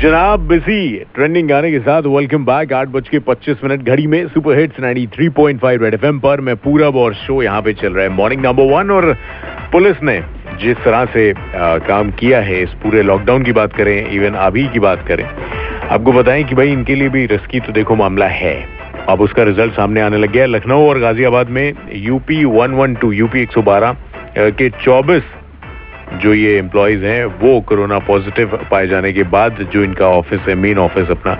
जनाब busy trending गाने के साथ वेलकम बैक आठ बज के पच्चीस मिनट। घड़ी में सुपर हिट्स 93.5 रेड एफएम पर। मैं पूरा और शो यहाँ पे चल रहा है। मॉर्निंग नंबर वन और पुलिस ने जिस तरह से आ, काम किया है इस पूरे लॉकडाउन की बात करें इवन अभी की बात करें आपको बताएँ कि भाई इनके लिए भी रिस्की तो देखो मामला है। अब उसका रिज़ल्ट सामने आने लग गया लखनऊ और गाजियाबाद में यूपी 112 यूपी 112 के 24 जो ये एम्प्लॉयज़ हैं, वो कोरोना पॉजिटिव पाए जाने के बाद जो इनका ऑफ़िस है मेन ऑफ़िस अपना,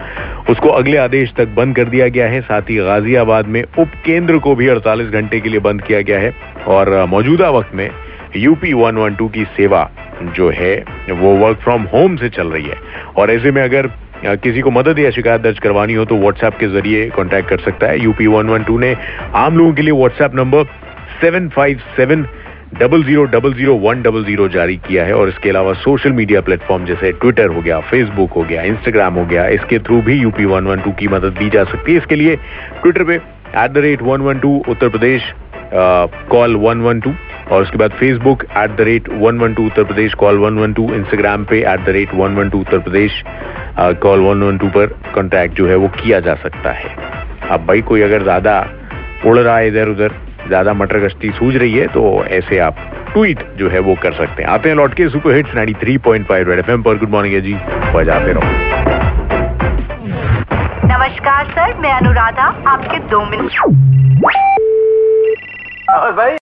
उसको अगले आदेश तक बंद कर दिया गया है। साथ ही गाजियाबाद में उप केंद्र को भी 48 घंटे के लिए बंद किया गया है। और मौजूदा वक्त में यूपी 112 की सेवा जो है, वो वर्क फ्रॉम होम से चल रही है। और ऐसे में अगर किसी को मदद या शिकायत दर्ज करवानी हो तो व्हाट्सएप के ज़रिए कांटेक्ट कर सकता है। यूपी 112 ने आम लोगों के लिए WhatsApp number seven five seven double zero double zero one double zero जारी किया है और इसके अलावा सोशल मीडिया प्लेटफॉर्म जैसे ट्विटर हो गया फेसबुक हो गया इंस्टाग्राम हो गया, इसके थ्रू भी यूपी वन वन टू की मदद दी जा सकती है। इसके लिए ट्विटर पे at the rate one one two Uttar Pradesh call one one two और उसके बाद Facebook at the rate one one two Uttar Pradesh call one one two Instagram पे at the rate one one two Uttar Pradesh call one one two पर contact जो है वो किया जा सकता है। अब भाई कोई अगर ज़्यादा उड़ रहा है इधर उधर ज़्यादा मटर गश्ती सूझ रही है तो ऐसे आप ट्वीट जो है वो कर सकते हैं। आते हैं लौट के सुपर हिट्स 93.5 रेड एफएम पर। गुड मॉर्निंग है जी बजाते रहो। नमस्कार सर। मैं अनुराधा आपके दो मिनट भाई